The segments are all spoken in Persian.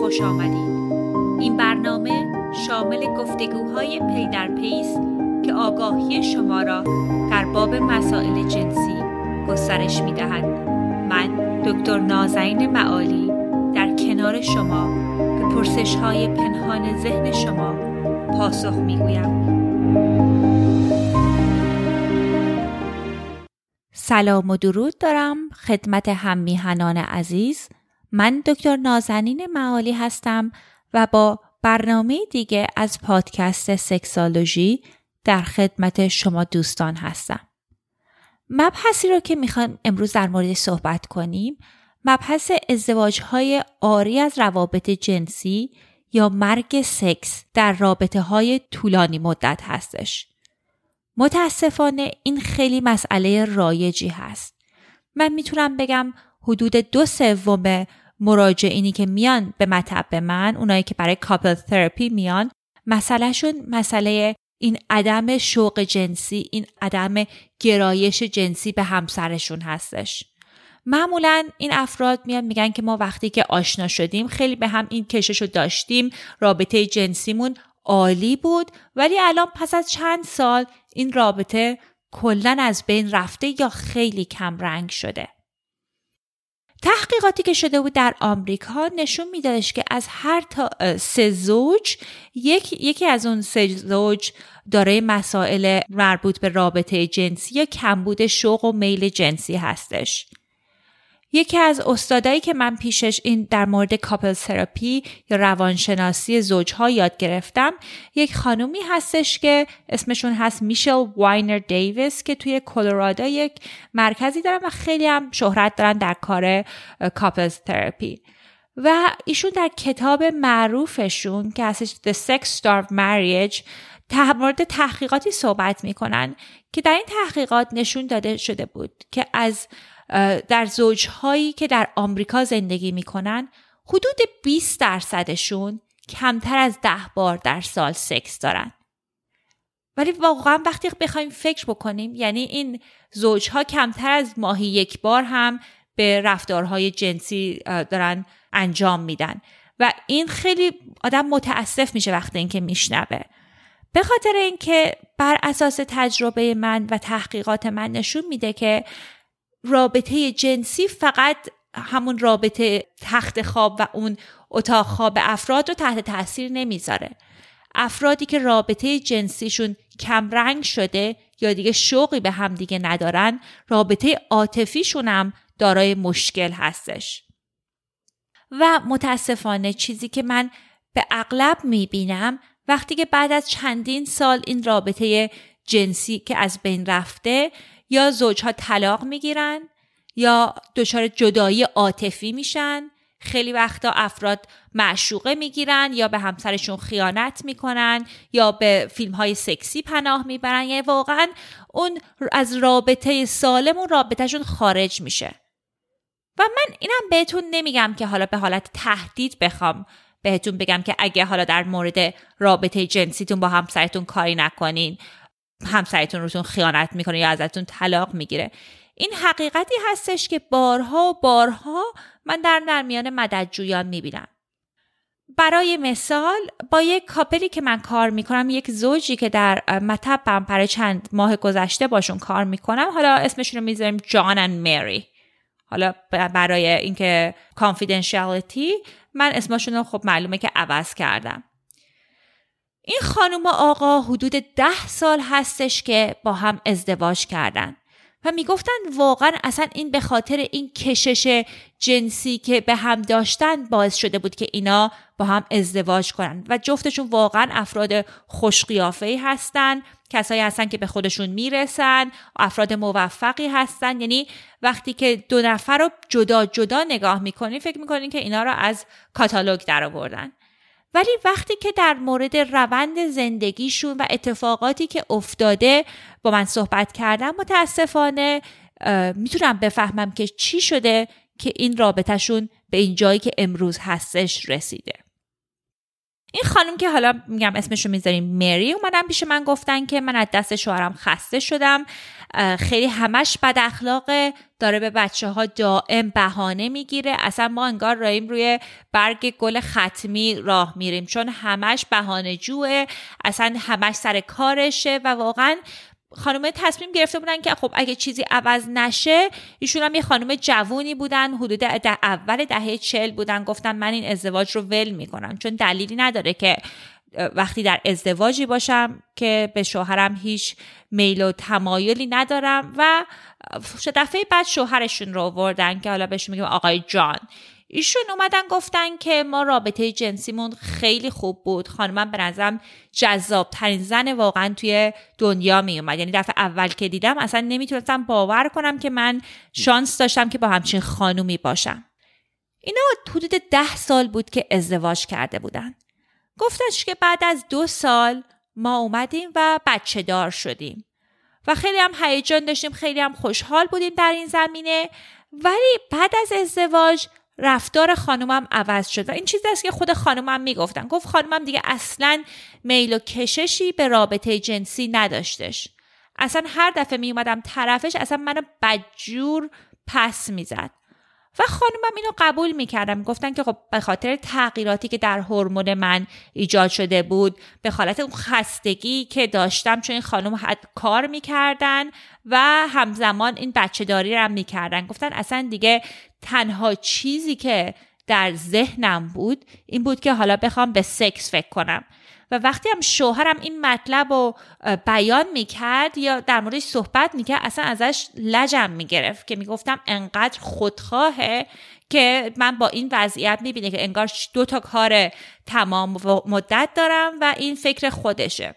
خوش آمدید. این برنامه شامل گفتگوهای پی در پی است که آگاهی شما را در باب مسائل جنسی گسترش می دهد. من دکتر نازنین معالی در کنار شما به پرسش های پنهان ذهن شما پاسخ می گویم. سلام و درود دارم خدمت هم میهنان عزیز من دکتر نازنین معالی هستم و با برنامه دیگه از پادکست سکسالوژی در خدمت شما دوستان هستم. مبحثی رو که می‌خوایم امروز در مورد صحبت کنیم مبحث ازدواج های آری از روابط جنسی یا مرگ سکس در رابطه های طولانی مدت هستش. متاسفانه این خیلی مسئله رایجی هست. من می‌تونم بگم حدود دو سوم مراجعینی که میان به مطب من اونایی که برای کاپل تراپی میان. مسئلهشون مسئله این عدم شوق جنسی این عدم گرایش جنسی به همسرشون هستش. معمولا این افراد میان میگن که ما وقتی که آشنا شدیم خیلی به هم این کشش رو داشتیم رابطه جنسیمون عالی بود ولی الان پس از چند سال این رابطه کلا از بین رفته یا خیلی کم رنگ شده. تحقیقاتی که شده بود در آمریکا نشون میدادش که از هر تا سه زوج یک، یکی از اون سه زوج دارای مسائل مربوط به رابطه جنسی یا کمبود شوق و میل جنسی هستش. یکی از استادایی که من پیشش این در مورد کاپل تراپی یا روانشناسی زوجها یاد گرفتم یک خانومی هستش که اسمشون هست میشل واینر دیویس که توی کلرادو یک مرکزی دارن و خیلی هم شهرت دارن در کار couple therapy و ایشون در کتاب معروفشون که هستش The Sex Starved Marriage در مورد تحقیقاتی صحبت می‌کنن که در این تحقیقات نشون داده شده بود که از در زوجهایی که در آمریکا زندگی می‌کنن حدود 20 درصدشون کمتر از ده بار در سال سکس دارن. ولی واقعا وقتی بخوایم فکر بکنیم یعنی این زوجها کمتر از ماهی یک بار هم به رفتارهای جنسی دارن انجام میدن. و این خیلی آدم متاسف میشه وقتی اینکه میشنوه. به خاطر اینکه بر اساس تجربه من و تحقیقات من نشون میده که رابطه جنسی فقط همون رابطه تخت خواب و اون اتاق خواب افراد رو تحت تاثیر نمی‌ذاره. افرادی که رابطه جنسیشون کمرنگ شده یا دیگه شوقی به هم دیگه ندارن رابطه عاطفیشون هم دارای مشکل هستش. و متاسفانه چیزی که من به اغلب می‌بینم وقتی که بعد از چندین سال این رابطه جنسی که از بین رفته یا زوجها طلاق می‌گیرن یا دچار جدایی عاطفی میشن. خیلی وقتا افراد معشوقه می‌گیرن یا به همسرشون خیانت می‌کنن یا به فیلم های سکسی پناه می‌برن. یعنی واقعا اون از رابطه سالم اون رابطهشون خارج میشه. و من اینم بهتون نمیگم که حالا به حالت تهدید بخوام بهتون بگم که اگه حالا در مورد رابطه جنسیتون با همسرتون کاری نکنین. همسرتون روتون خیانت می‌کنه یا ازتون طلاق می‌گیره. این حقیقتی هستش که بارها و بارها من در درمیان مددجویان می‌بینم. برای مثال با یک کاپلی که من کار می‌کنم یک زوجی که در مطبم برای چند ماه گذشته باشون کار می‌کنم حالا اسمشون رو می‌ذاریم جان و مری. حالا برای اینکه کانفیدنشیالیتی من اسمشون رو خب معلومه که عوض کردم. این خانم و آقا حدود ده سال هستش که با هم ازدواج کردن و می‌گفتن واقعا اصلا این به خاطر این کشش جنسی که به هم داشتن باعث شده بود که اینا با هم ازدواج کنن و جفتشون واقعا افراد خوشقیافه هستن کسایی هستن که به خودشون می‌رسن افراد موفقی هستن. یعنی وقتی که دو نفر رو جدا جدا نگاه می‌کنین فکر می‌کنین که اینا رو از کاتالوگ در آوردن ولی وقتی که در مورد روند زندگیشون و اتفاقاتی که افتاده با من صحبت کردم متاسفانه می‌تونم بفهمم که چی شده که این رابطهشون به این جایی که امروز هستش رسیده. این خانم که حالا میگم اسمشو می‌ذاریم مری اومدن پیش من گفتن که من از دست شوهرم خسته شدم. خیلی همش بد اخلاقه داره به بچه ها دائم بهانه می‌گیره. اصلا ما انگار رایم روی برگ گل ختمی راه میریم چون همش بهانه جوه اصلا همش سر کارشه و واقعا خانم تصمیم گرفته بودن که خب اگه چیزی عوض نشه ایشون هم یه خانم جوونی بودن حدود ده اول دهه چل بودن. گفتن من این ازدواج رو ول می‌کنم چون دلیلی نداره که وقتی در ازدواجی باشم که به شوهرم هیچ میل و تمایلی ندارم و دفعه بعد شوهرشون رو آوردن که حالا بهش میگم آقای جان. ایشون اومدن گفتن که ما رابطه جنسیمون خیلی خوب بود. خانمم به نظرم جذاب ترین زن واقعا توی دنیا می اومد. یعنی دفعه اول که دیدم اصلا نمی‌تونستم باور کنم که من شانس داشتم که با همچین خانومی باشم. اینا حدود ده سال بود که ازدواج کرده بودن. گفتش که بعد از دو سال ما اومدیم و بچه دار شدیم. و خیلی هم هیجان داشتیم خیلی هم خوشحال بودیم در این زمینه. ولی بعد از ازدواج رفتار خانومم عوض شد. و این چیزی است که خود خانومم می‌گفتن. گفت خانومم دیگه اصلا میل و کششی به رابطه جنسی نداشتش. اصلا هر دفعه می اومدم طرفش اصلا منو بدجور پس می‌زد. و خانومم اینو قبول می‌کردم گفتن که خب به خاطر تغییراتی که در هورمون من ایجاد شده بود به حالت اون خستگی که داشتم چون این خانم حد کار می‌کردن و همزمان این بچه داری رو می‌کردن. گفتن اصلا دیگه تنها چیزی که در ذهنم بود این بود که حالا بخوام به سکس فکر کنم. و وقتی هم شوهرم این مطلب رو بیان می‌کرد یا در موردش صحبت می‌کرد اصلا ازش لجم می‌گرفت که می‌گفتم انقدر خودخواهه که من با این وضعیت می‌بینه که انگار دو تا کار تمام مدت دارم و این فکر خودشه.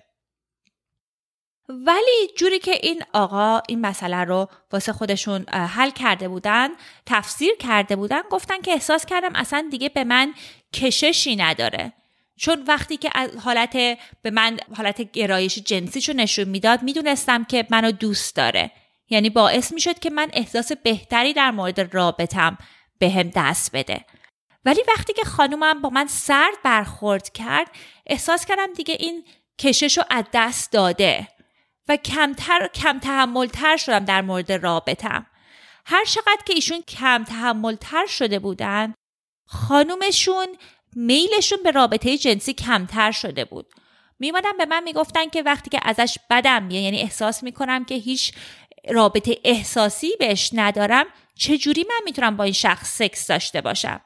ولی جوری که این آقا این مسئله رو واسه خودشون حل کرده بودن تفسیر کرده بودن گفتن که احساس کردم اصلا دیگه به من کششی نداره. چون وقتی که از حالت به من حالت گرایش جنسیشو نشون می‌داد می‌دونستم که منو دوست داره. یعنی باعث می‌شد که من احساس بهتری در مورد رابطم به هم دست بده. ولی وقتی که خانومم با من سرد برخورد کرد احساس کردم دیگه این کشش رو از دست داده و کمتر کم تحملتر شدم در مورد رابطم. هر چقدر که ایشون کم تحملتر شده بودن خانومشون میلشون به رابطه جنسی کمتر شده بود. میمادن به من می‌گفتن که وقتی که ازش بدم میاد یعنی احساس می‌کنم که هیچ رابطه احساسی بهش ندارم چجوری من می‌تونم با این شخص سکس داشته باشم؟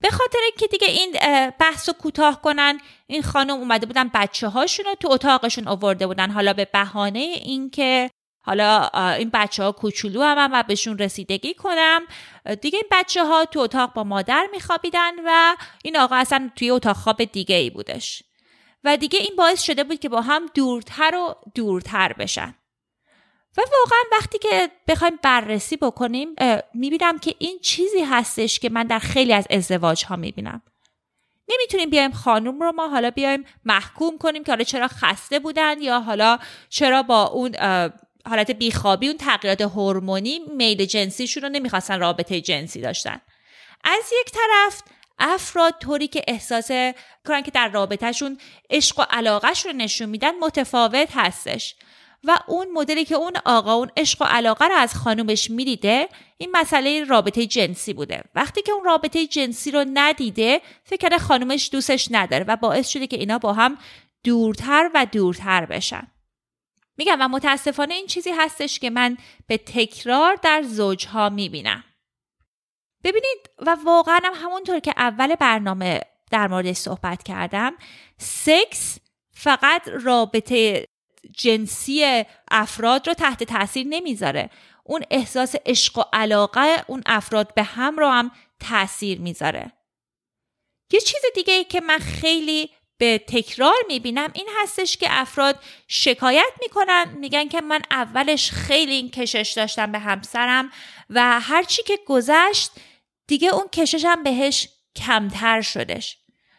به خاطر اینکه دیگه این بحث رو کوتاه کنن این خانم اومده بودن بچه هاشون رو تو اتاقشون آورده بودن. حالا به بهانه اینکه حالا این بچه ها کوچولو هم و بهشون رسیدگی کنم. دیگه این بچه ها تو اتاق با مادر میخوابیدن و این آقا اصلا توی اتاق خواب دیگه ای بودش. و دیگه این باعث شده بود که با هم دورتر و دورتر بشن. و واقعا وقتی که بخوایم بررسی بکنیم می‌بینم که این چیزی هستش که من در خیلی از ازدواج ها می‌بینم. نمی‌تونیم بیایم خانوم رو ما حالا بیایم محکوم کنیم که حالا چرا خسته بودن یا حالا چرا با اون حالت بیخوابی اون تغییرات هورمونی میل جنسیشون رو نمی‌خواستن رابطه جنسی داشتن. از یک طرف افراد طوری که احساس کنن که در رابطهشون عشق و علاقهش رو نشون میدن متفاوت هستش. و اون مدلی که اون آقا اون عشق و علاقه رو از خانومش می‌دیده این مسئله رابطه جنسی بوده. وقتی که اون رابطه جنسی رو ندیده فکر خانومش دوستش نداره و باعث شده که اینا با هم دورتر و دورتر بشن. میگم و متاسفانه این چیزی هستش که من به تکرار در زوجها می‌بینم. ببینید و واقعا هم همونطور که اول برنامه در موردش صحبت کردم سکس فقط رابطه جنسی افراد رو تحت تاثیر نمی‌ذاره. اون احساس عشق و علاقه اون افراد به هم رو هم تاثیر می‌ذاره. یه چیز دیگه ای که من خیلی به تکرار می‌بینم. این هستش که افراد شکایت می‌کنن میگن که من اولش خیلی این کشش داشتم به همسرم و هرچی که گذشت دیگه اون کششم بهش کمتر شدش.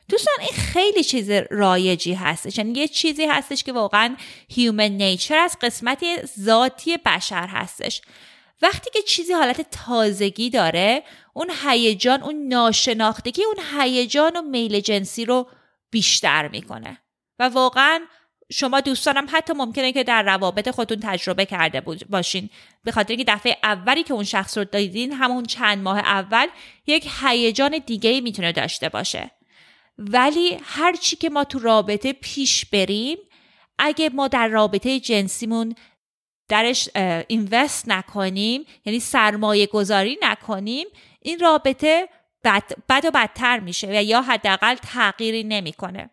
دوستان این خیلی چیز رایجی هستش. یعنی یه چیزی هستش که واقعا هیومن نیچر از قسمتی ذاتی بشر هستش. وقتی که چیزی حالت تازگی داره اون هیجان اون ناشناختگی اون هیجان و میل جنسی رو بیشتر می‌کنه. و واقعا شما دوستانم حتی ممکنه که در روابط خودتون تجربه کرده باشین. به خاطر که دفعه اولی که اون شخص رو دیدین همون چند ماه اول یک هیجان دیگه می‌تونه داشته باشه. ولی هر چی که ما تو رابطه پیش بریم اگه ما در رابطه جنسیمون درش اینوست نکنیم یعنی سرمایه گذاری نکنیم این رابطه بد, بد و بدتر میشه و یا حداقل تغییری نمی‌کنه.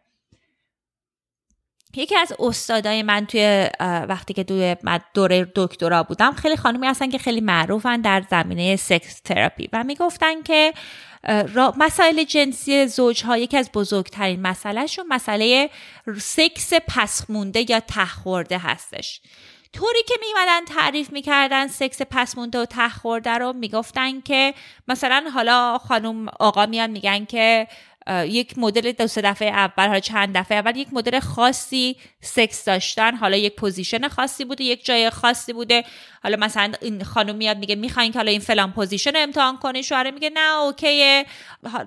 یکی از استادای من توی وقتی که توی دوره دکترا بودم خیلی خانمی هستن که خیلی معروفن در زمینه سکس تراپی و می‌گفتن که مسائل جنسی زوجها یکی از بزرگترین مسئلهشون مسئله سکس پسمونده یا تخورده هستش. طوری که میمدن تعریف می‌کردن سکس پسمونده و تخورده رو می‌گفتن که مثلا حالا خانم آقا میان میگن که یک مدل دو سه دفعه اول حالا چند دفعه اول یک مدل خاصی سکس داشتن. حالا یک position خاصی بوده یک جای خاصی بوده. حالا مثلا این خانم میاد میگه می‌خواین که حالا این فلان position امتحان کنی؟ شوهر میگه نه okay ه.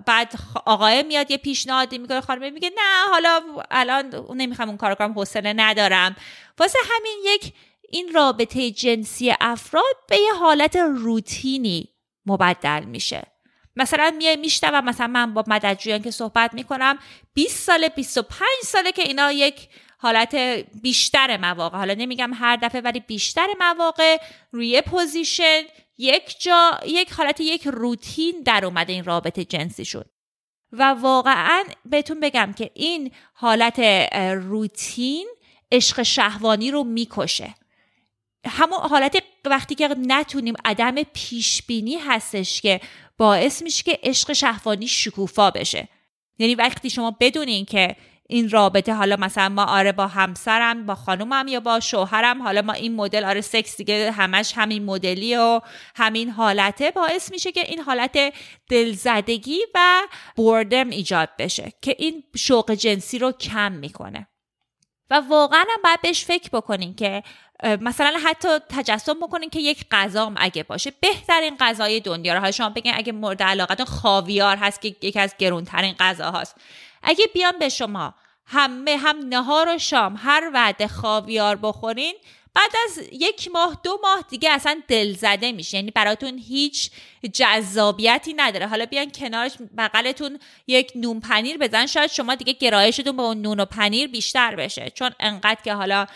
بعد آقای میاد یه پیشنهادی می‌کنه خانم میگه نه حالا الان نمی‌خوام اون کار کنم حوصله ندارم. واسه همین یک این رابطه جنسی افراد به یه حالت روتینی مبدل میشه. مثلا میای میشنوم مثلا من با مددجویان که صحبت می‌کنم 20 سال 25 ساله که اینا یک حالت بیشتر مواقع حالا نمیگم هر دفعه ولی بیشتر مواقع روی پوزیشن یک جا یک حالت یک روتین در اومده این رابطه جنسی شد و واقعا بهتون بگم که این حالت روتین عشق شهوانی رو می‌کشه. همون حالت وقتی که نتونیم عدم پیش بینی هستش که باعث میشه که عشق شهوانی شکوفا بشه. یعنی وقتی شما بدونین که این رابطه حالا مثلا ما آره با همسرم با خانومم یا با شوهرم حالا ما این مدل آره سکس دیگه همش همین مدلی و همین حالته باعث میشه که این حالت دلزدگی و بردم ایجاد بشه که این شوق جنسی رو کم می‌کنه. و واقعا هم باید بهش فکر بکنین که مثلا حتی تجسم بکنین که یک غذا اگه باشه بهترین غذای دنیا رو. شما بگین اگه مورد علاقتون خاویار هست که یکی از گرونترین غذاهاست اگه بیان به شما همه هم نهار و شام هر وعده خاویار بخورین بعد از یک ماه دو ماه دیگه اصلا دل زده میشه. یعنی براتون هیچ جذابیتی نداره. حالا بیان کنارش بغلتون یک نون پنیر بزن. شاید شما دیگه گرایشتون به اون نون و پنیر بیشتر بشه. چون انقدر که حالا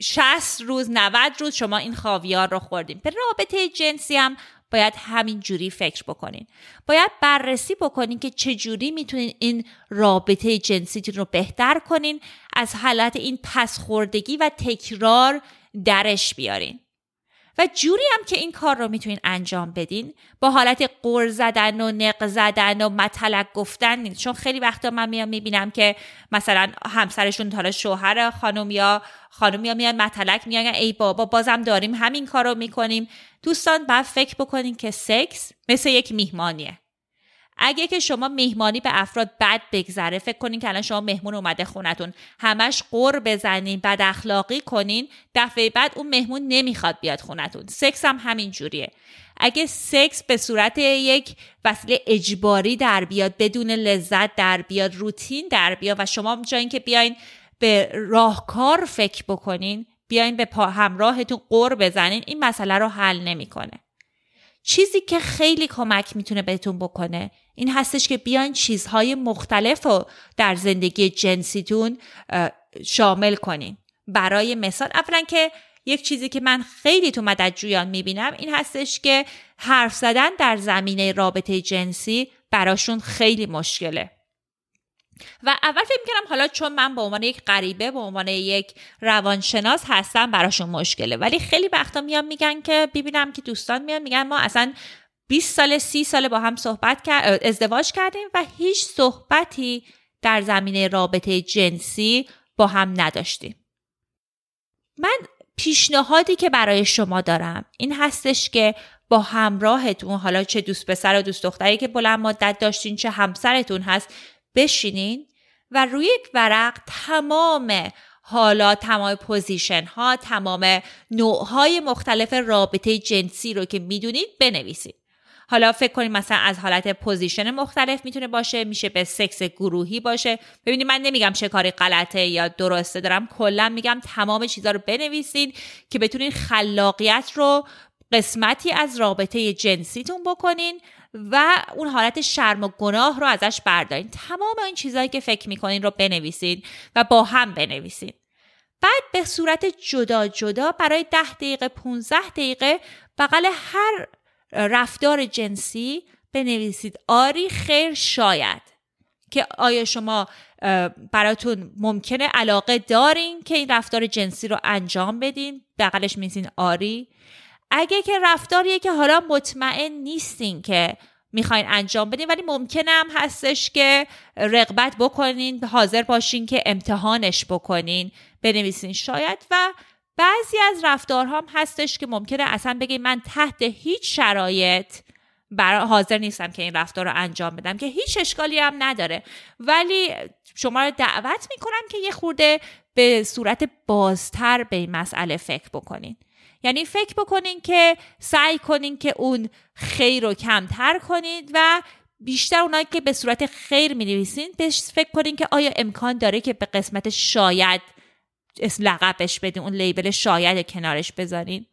60 روز 90 روز شما این خاویار رو خوردیم به رابطه جنسی هم باید همین جوری فکر بکنین. باید بررسی بکنین که چه جوری می‌تونین این رابطه جنسیتون رو بهتر کنین از حالت این پسخوردگی و تکرار درش بیارین. و جوری هم که این کار رو می‌تونین انجام بدین با حالت قر زدن و نق زدن و مطلق گفتن نیست. چون خیلی وقتا من میام می‌بینم که مثلا همسرشون حالا شوهر خانم یا خانم یا میان مطلق میان ای بابا بازم داریم همین کار رو می‌کنیم. دوستان باید فکر بکنین که سکس مثل یک میهمانیه. اگه که شما مهمانی به افراد بد بگذره فکر کنین که الان شما مهمون اومده خونتون. همش قر بزنین بد اخلاقی کنین. دفعه بعد اون مهمون نمی‌خواد بیاد خونتون. سکس هم همین جوریه. اگه سکس به صورت یک وسیله اجباری در بیاد بدون لذت در بیاد روتین در بیاد و شما جایی که بیاین به راهکار فکر بکنین بیاین به پا همراهتون قور بزنین این مسئله رو حل نمی‌کنه. چیزی که خیلی کمک می‌تونه بهتون بکنه این هستش که بیاین چیزهای مختلف رو در زندگی جنسیتون شامل کنین. برای مثال اولا که یک چیزی که من خیلی تو مددجویان می‌بینم این هستش که حرف زدن در زمینه رابطه جنسی براشون خیلی مشکله. و اول فکر می‌کردم حالا چون من به عنوان یک غریبه به عنوان یک روانشناس هستم براشون مشکله. ولی خیلی وقتا میان میگن که ببینم که دوستان میان میگن ما اصلا 20 سال 30 سال با هم صحبت ازدواج کردیم و هیچ صحبتی در زمینه رابطه جنسی با هم نداشتیم. من پیشنهادی که برای شما دارم این هستش که با همراهتون حالا چه دوست پسر و دوست دختری که بلند مدت داشتین چه همسرتون هست بشینین و روی یک ورق تمام حالا تمام position ها تمام نوع های مختلف رابطه جنسی رو که می‌دونید بنویسید حالا فکر کنید مثلا از حالت position مختلف می‌تونه باشه میشه به سکس گروهی باشه. ببینید من نمیگم چه کاری غلطه یا درسته دارم کلا میگم تمام چیزها رو بنویسید که بتونید خلاقیت رو قسمتی از رابطه جنسیتون بکنین و اون حالت شرم و گناه رو ازش بردارین. تمام این چیزهایی که فکر می‌کنین رو بنویسین و با هم بنویسین. بعد به صورت جدا جدا برای ده دقیقه 15 دقیقه بغل هر رفتار جنسی بنویسید. آری خیر شاید. که آیا شما براتون ممکنه علاقه دارین که این رفتار جنسی رو انجام بدین؟ بغلش میزین آری. اگه که رفتاریه که حالا مطمئن نیستین که می‌خواین انجام بدین ولی ممکنه هم هستش که رغبت بکنین حاضر باشین که امتحانش بکنین بنویسین. شاید و بعضی از رفتارها هم هستش که ممکنه اصلا بگین من تحت هیچ شرایط برای حاضر نیستم که این رفتار رو انجام بدم که هیچ اشکالی هم نداره. ولی شما رو دعوت می‌کنم که یه خورده به صورت بازتر به این مسئله فکر بکنین. یعنی فکر بکنین که سعی کنین که اون خیر رو کمتر کنید و بیشتر اونایی که به صورت خیر می نویسین فکر کنین که آیا امکان داره که به قسمت شاید لقبش بدین اون لیبل شاید کنارش بذارین.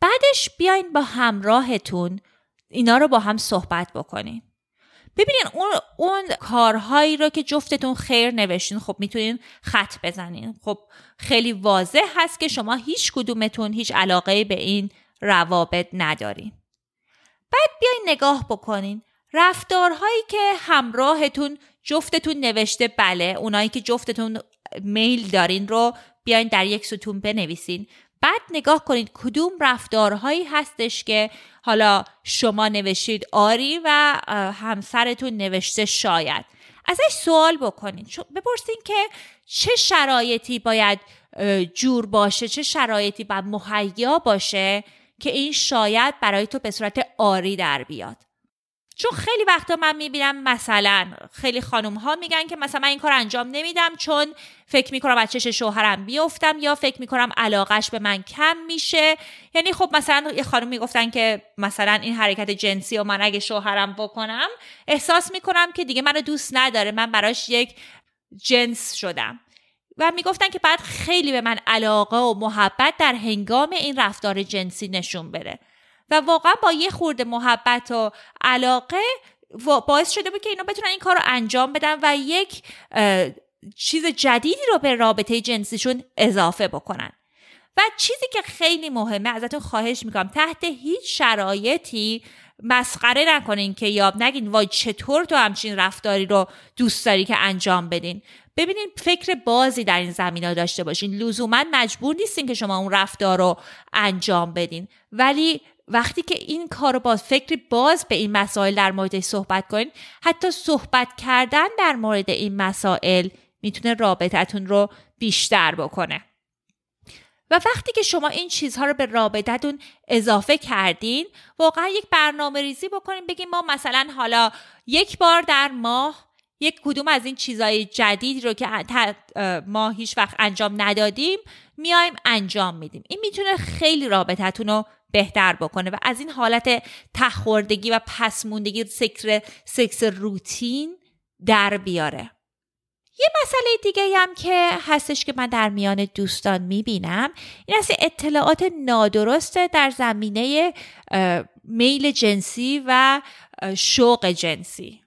بعدش بیاین با همراهتون اینا رو با هم صحبت بکنین. ببینین اون, اون کارهایی رو که جفتتون خیر نوشتین خب می‌تونین خط بزنین. خب خیلی واضح هست که شما هیچ کدومتون هیچ علاقه به این روابط ندارین. بعد بیاین نگاه بکنین. رفتارهایی که همراهتون جفتتون نوشته بله اونایی که جفتتون میل دارین رو بیاین در یک ستون بنویسین. بعد نگاه کنید کدوم رفتارهایی هستش که حالا شما نوشید آری و همسرتون نوشته شاید. ازش سوال بکنید. بپرسین که چه شرایطی باید جور باشه چه شرایطی باید مهیا باشه که این شاید برای تو به صورت آری در بیاد. چون خیلی وقتا من می‌بینم مثلا خیلی خانم ها میگن که مثلا من این کار انجام نمیدم چون فکر می‌کنم از چش شوهرم بیفتم یا فکر می‌کنم علاقش به من کم میشه. یعنی خب مثلا یه خانم می‌گفتن که مثلا این حرکت جنسی و من اگه شوهرم بکنم احساس می‌کنم که دیگه منو دوست نداره من براش یک جنس شدم. و می‌گفتن که بعد خیلی به من علاقه و محبت در هنگام این رفتار جنسی نشون بره و واقعا با یه خورده محبت و علاقه باعث شده بود که اینا بتونن این کار رو انجام بدن و یک چیز جدیدی رو به رابطه جنسیشون اضافه بکنن. و چیزی که خیلی مهمه ازتون خواهش می‌کنم تحت هیچ شرایطی مسخره نکنین که یاب نگین وای چطور تو همچین رفتاری رو دوست داری که انجام بدین. ببینین فکر بازی در این زمین داشته باشین. لزوما مجبور نیستین که شما اون رفتار رو انجام بدین. ولی وقتی که این کار با فکری باز به این مسائل در مورد صحبت کنین حتی صحبت کردن در مورد این مسائل می‌تونه رابطتون رو بیشتر بکنه. و وقتی که شما این چیزها رو به رابطتون اضافه کردین واقعا یک برنامه ریزی بکنین بگیم ما مثلا حالا یک بار در ماه یک کدوم از این چیزهای جدیدی رو که ما هیچ وقت انجام ندادیم میایم انجام میدیم. این می‌تونه خیلی رابطتون رو بهتر بکنه. و از این حالت تخوردگی و پسموندگی سکس, سکس روتین در بیاره. یه مسئله دیگه هم که هستش که من در میان دوستان می‌بینم این است اطلاعات نادرسته در زمینه میل جنسی و شوق جنسی.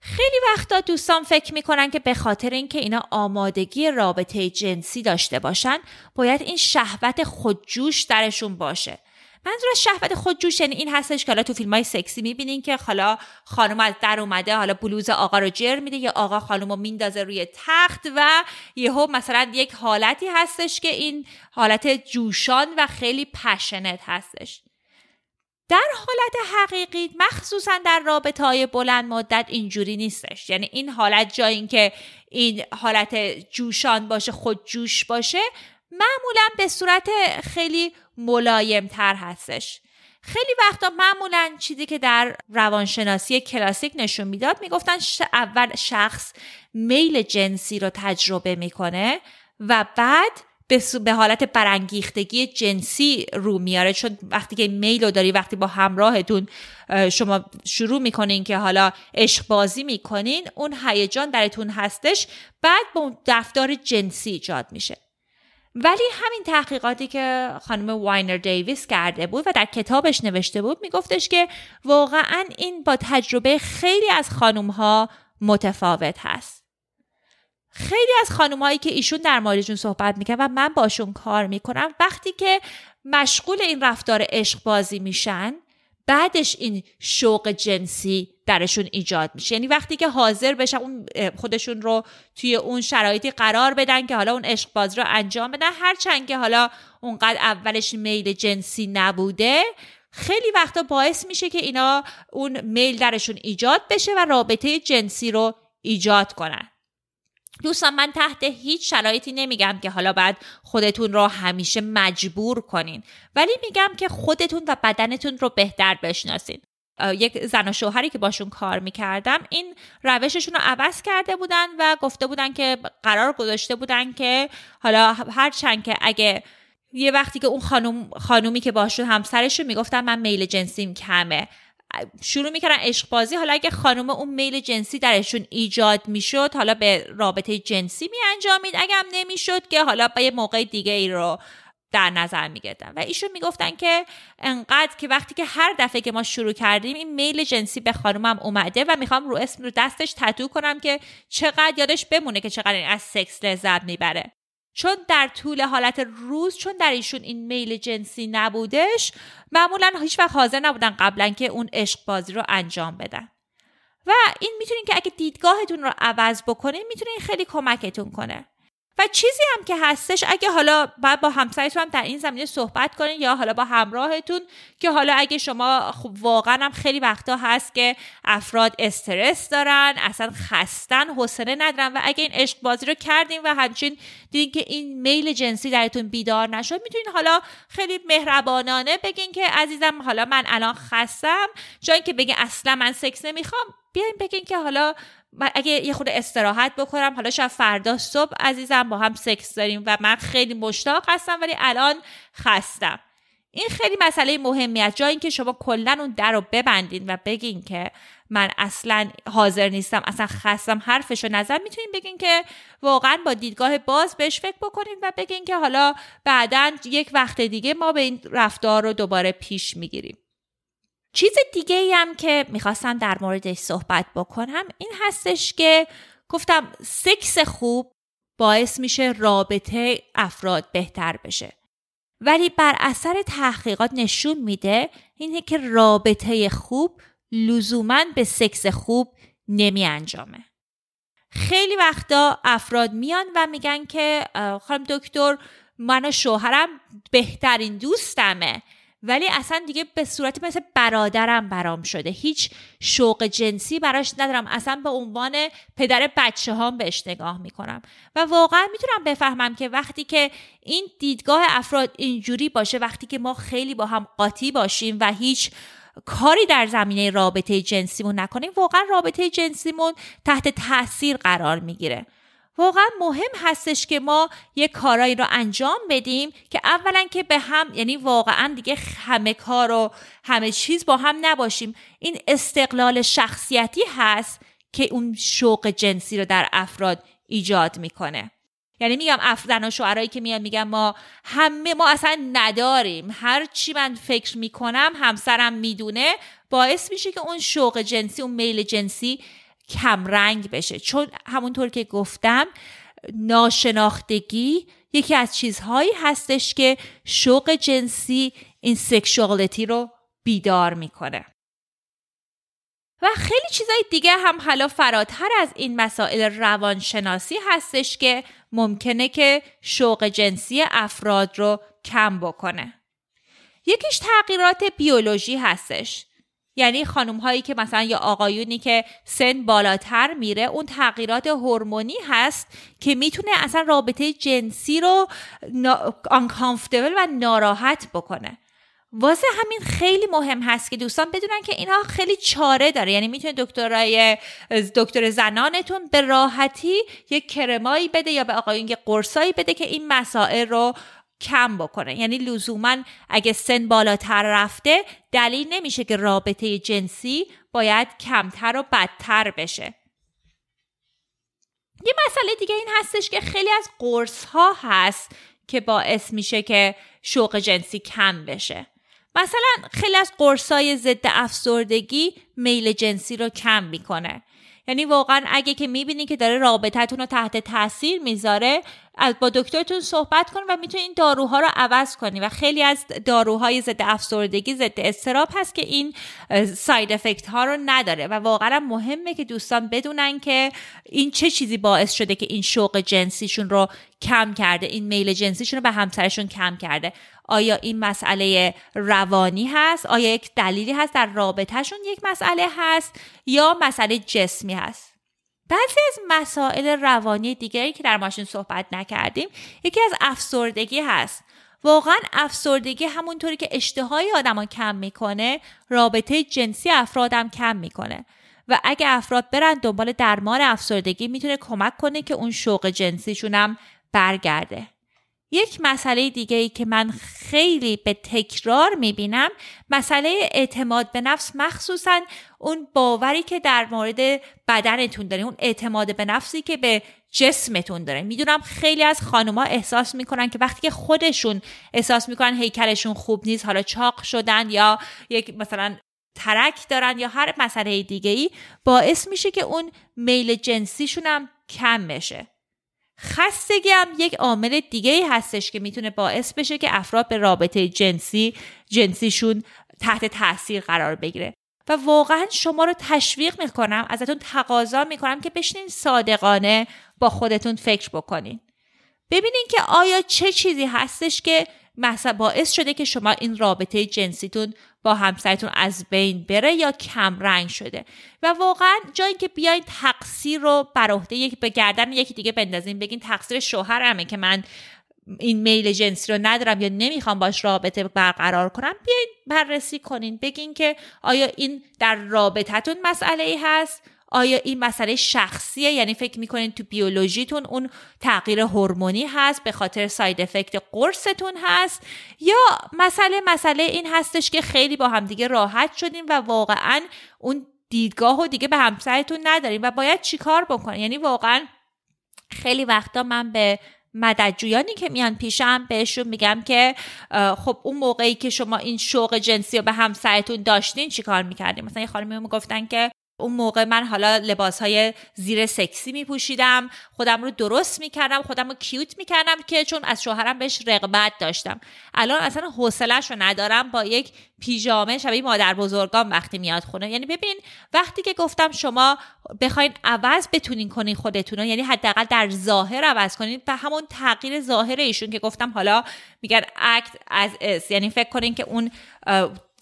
خیلی وقتا دوستان فکر می‌کنن که به خاطر اینکه اینا آمادگی رابطه جنسی داشته باشن باید این شهوت خودجوش درشون باشه. منظور از شهوت خودجوش یعنی این هستش که حالا تو فیلم های سکسی می‌بینین که حالا خانم از در اومده حالا بلوز آقا رو جر میده یا آقا خانم رو میندازه روی تخت و یهو مثلا یک حالتی هستش که این حالت جوشان و خیلی پشنت هستش. در حالت حقیقی مخصوصا در رابطه های بلند مدت اینجوری نیستش. یعنی این حالت جای این که این حالت جوشان باشه خود جوش باشه معمولا به صورت خیلی ملایم تر هستش. خیلی وقتا معمولا چیزی که در روانشناسی کلاسیک نشون می‌داد می‌گفتن اول شخص میل جنسی رو تجربه می‌کنه و بعد به حالت برانگیختگی جنسی رو میاره. چون وقتی که میل رو داری وقتی با همراهتون شما شروع می‌کنین که حالا عشق بازی می‌کنین اون هیجان درتون هستش. بعد با اون دفتار جنسی ایجاد میشه. ولی همین تحقیقاتی که خانم واینر دیویس کرده بود و در کتابش نوشته بود میگفتش که واقعا این با تجربه خیلی از خانم ها متفاوت هست. خیلی از خانمهایی که ایشون در موردشون صحبت می‌کنن و من باشون کار می‌کنم وقتی که مشغول این رفتار عشق بازی میشن بعدش این شوق جنسی درشون ایجاد میشه. یعنی وقتی که حاضر بشن اون خودشون رو توی اون شرایطی قرار بدن که حالا اون عشق بازی رو انجام بدن هرچند که حالا اونقدر اولش میل جنسی نبوده خیلی وقتا باعث میشه که اینا اون میل درشون ایجاد بشه و رابطه جنسی رو ایجاد کنن. دوستان من تحت هیچ شرایطی نمیگم که حالا بعد خودتون رو همیشه مجبور کنین. ولی میگم که خودتون و بدنتون رو بهتر بشناسین. یک زن و شوهری که باشون کار می‌کردم این روششون رو عوض کرده بودن و گفته بودن که قرار گذاشته بودن که حالا هرچند که اگه یه وقتی که اون خانوم خانومی که باشون همسرشون می‌گفتن من میل جنسیم کمه. شروع می‌کردن عشق بازی. حالا اگه خانم اون میل جنسی درشون ایجاد می‌شد حالا به رابطه جنسی می انجامید اگه هم نمی‌شد که حالا به یه موقع دیگه ای رو در نظر می‌گرفتن. و ایشون می‌گفتن که انقدر که وقتی که هر دفعه که ما شروع کردیم این میل جنسی به خانومم اومده و می‌خوام رو اسم رو دستش تتو کنم که چقدر یادش بمونه که چقدر از سکس لذت می‌بره. چون در طول حالت روز چون در ایشون این میل جنسی نبودش معمولا هیچ وقت حاضر نبودن قبلا که اون عشق بازی رو انجام بدن. و این می‌تونین که اگه دیدگاهتون رو عوض بکنین می‌تونین خیلی کمکتون کنه. و چیزی هم که هستش اگه حالا بعد با همسرتون هم در این زمینه صحبت کنین یا حالا با همراهتون که حالا اگه شما خب واقعا هم خیلی وقتا هست که افراد استرس دارن اصلا خستن حوصله ندارن و اگه این عشق بازی رو کردین و همچین دیدین که این میل جنسی درتون بیدار نشد می‌تونین حالا خیلی مهربانانه بگین که عزیزم حالا من الان خستم جایی که بگین اصلا من سکس نمی‌خوام بیاین بگین که حالا اگه یه خود استراحت بکنم حالا شاید فردا صبح عزیزم با هم سکس داریم و من خیلی مشتاق هستم ولی الان خستم. این خیلی مسئله مهمی است جایی که شما کلا اون در رو ببندین و بگین که من اصلا حاضر نیستم اصلا خستم حرفش رو نظر می‌تونین بگین که واقعا با دیدگاه باز بهش فکر بکنین و بگین که حالا بعدا یک وقت دیگه ما به این رفتار رو دوباره پیش می‌گیریم. چیز دیگه ای هم که می‌خواستم در موردش صحبت بکنم این هستش که گفتم سکس خوب باعث میشه رابطه افراد بهتر بشه. ولی بر اثر تحقیقات نشون میده اینه که رابطه خوب لزوما به سکس خوب نمی انجامه خیلی وقتا افراد میان و میگن که خانم دکتر من و شوهرم بهترین دوستمه. ولی اصلا دیگه به صورت مثل برادرم برام شده. هیچ شوق جنسی براش ندارم. اصلا به عنوان پدر بچه هام بهش نگاه می‌کنم. و واقعا می‌تونم بفهمم که وقتی که این دیدگاه افراد اینجوری باشه وقتی که ما خیلی با هم قاطی باشیم و هیچ کاری در زمینه رابطه جنسیمون نکنیم واقعا رابطه جنسیمون تحت تاثیر قرار می‌گیره. واقعا مهم هستش که ما یه کارایی رو انجام بدیم که اولا که به هم یعنی واقعا دیگه همه کار و همه چیز با هم نباشیم. این استقلال شخصیتی هست که اون شوق جنسی رو در افراد ایجاد می‌کنه. یعنی میگم افزن و شعرهایی که میان میگم ما همه ما اصلا نداریم. هر چی من فکر می‌کنم همسرم می‌دونه باعث میشه که اون شوق جنسی اون میل جنسی کمرنگ بشه چون همونطور که گفتم ناشناختگی یکی از چیزهایی هستش که شوق جنسی این سکشوالیتی رو بیدار می‌کنه و خیلی چیزای دیگه هم حالا فراتر از این مسائل روانشناسی هستش که ممکنه که شوق جنسی افراد رو کم بکنه. یکیش تغییرات بیولوژی هستش. یعنی خانم هایی که مثلا یا آقایونی که سن بالاتر میره اون تغییرات هورمونی هست که می‌تونه اصلا رابطه جنسی رو uncomfortable و ناراحت بکنه. واسه همین خیلی مهم هست که دوستان بدونن که اینها خیلی چاره داره. یعنی می‌تونه دکترای دکتر زنانتون به راحتی یک کرمایی بده یا به آقایون یه قرصایی بده که این مسائل رو کم بکنه. یعنی لزوما اگه سن بالاتر رفته دلیل نمیشه که رابطه جنسی باید کمتر و بدتر بشه. یه مسئله دیگه این هستش که خیلی از قرص ها هست که باعث میشه که شوق جنسی کم بشه. مثلا خیلی از قرصای ضد افسردگی میل جنسی رو کم می‌کنه. یعنی واقعا اگه که می‌بینی که داره رابطتون رو تحت تاثیر می‌ذاره با دکترتون صحبت کن و می‌تونی این داروها رو عوض کنی و خیلی از داروهای ضد افسردگی ضد استراب هست که این ساید افکت ها رو نداره و واقعا مهمه که دوستان بدونن که این چه چیزی باعث شده که این شوق جنسیشون رو کم کرده این میل جنسیشون رو به همسرشون کم کرده. آیا این مسئله روانی هست؟ آیا یک دلیلی هست؟ در رابطهشون یک مسئله هست یا مسئله جسمی هست؟ بعضی از مسائل روانی دیگری که در ماشین صحبت نکردیم یکی از افسردگی هست. واقعا افسردگی همونطوری که اشتهای آدمان کم می‌کنه رابطه جنسی افرادم کم می‌کنه. و اگه افراد برن دنبال درمان افسردگی می‌تونه کمک کنه که اون شوق جنسیشون هم برگرده. یک مسئله دیگه ای که من خیلی به تکرار می‌بینم مسئله اعتماد به نفس مخصوصا اون باوری که در مورد بدنتون دارین اون اعتماد به نفسی که به جسمتون داره. می‌دونم خیلی از خانوما احساس می‌کنن که وقتی که خودشون احساس می‌کنن هیکلشون خوب نیست حالا چاق شدن یا یک مثلا ترک دارن یا هر مسئله دیگه ای باعث میشه که اون میل جنسیشون هم کم بشه. خستگی هم یک عامل دیگه ای هستش که می‌تونه باعث بشه که افراد به رابطه جنسی جنسیشون تحت تاثیر قرار بگیره. و واقعا شما رو تشویق می‌کنم ازتون تقاضا می‌کنم که بشینین صادقانه با خودتون فکر بکنین. ببینین که آیا چه چیزی هستش که مثلا باعث شده که شما این رابطه جنسیتون با همسرتون از بین بره یا کم رنگ شده. و واقعا جایی که بیاین تقصیر رو بر عهده یک به گردن یکی دیگه بندازین بگین تقصیر شوهرمه که من این میل جنسی رو ندارم یا نمی‌خوام باش رابطه برقرار کنم بیاین بررسی کنین. بگین که آیا این در رابطتون مسئله ای هست؟ آیا این مسئله شخصیه؟ یعنی فکر می‌کنین تو بیولوژیتون اون تغییر هورمونی هست به خاطر ساید افکت قرصتون هست؟ یا مسئله مسئله این هستش که خیلی با همدیگه راحت شدیم و واقعا اون دیدگاه و دیگه به همسرتون نداریم و باید چیکار بکنین یعنی واقعا خیلی وقتا من به مددجویانی که میان پیشم بهشون میگم که خب اون موقعی که شما این شوق جنسی رو به همسرتون داشتین چیکار می‌کردین؟ مثلا یه خانمی گفتن که اون موقع من حالا لباس های زیر سکسی می پوشیدم خودم رو درست می کردم خودم رو کیوت می کردم که چون از شوهرم بهش رغبت داشتم. الان اصلا حوصلش رو ندارم با یک پیژامه شبیه مادر بزرگان وقتی میاد خونه. یعنی ببین وقتی که گفتم شما بخواین عوض بتونین کنین خودتون یعنی حداقل در ظاهر عوض کنین و همون تغییر ظاهر ایشون که گفتم حالا میگن اکت از اس یعنی فکر کنین که اون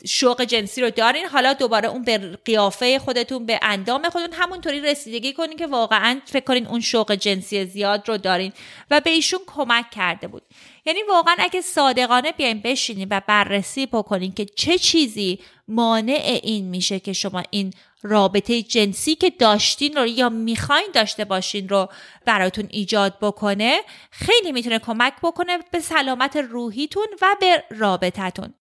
شوق جنسی رو دارین حالا دوباره اون به قیافه خودتون به اندام خودتون همونطوری رسیدگی کنین که واقعا فکر کنین اون شوق جنسی زیاد رو دارین و به ایشون کمک کرده بود. یعنی واقعا اگه صادقانه بیاین بشینین و بررسی بکنین که چه چیزی مانع این میشه که شما این رابطه جنسی که داشتین رو یا می‌خواین داشته باشین رو براتون ایجاد بکنه خیلی می‌تونه کمک بکنه به سلامت روحیتون و به رابطتون.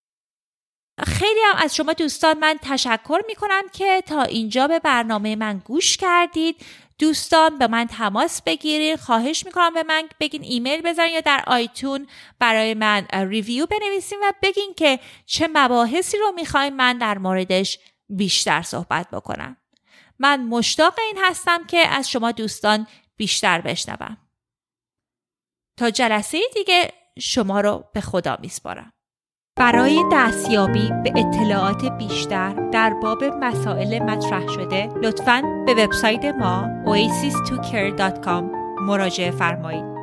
خیلی هم از شما دوستان من تشکر می کنم که تا اینجا به برنامه من گوش کردید. دوستان به من تماس بگیرید. خواهش می‌کنم به من بگین ایمیل بزنین یا در آیتون برای من ریویو بنویسین و بگین که چه مباحثی رو می‌خوایم من در موردش بیشتر صحبت بکنم. من مشتاق این هستم که از شما دوستان بیشتر بشنوم. تا جلسه دیگه شما رو به خدا میسپارم. برای دستیابی به اطلاعات بیشتر در باب مسائل مطرح شده لطفاً به وبسایت ما oasis2care.com مراجعه فرمایید.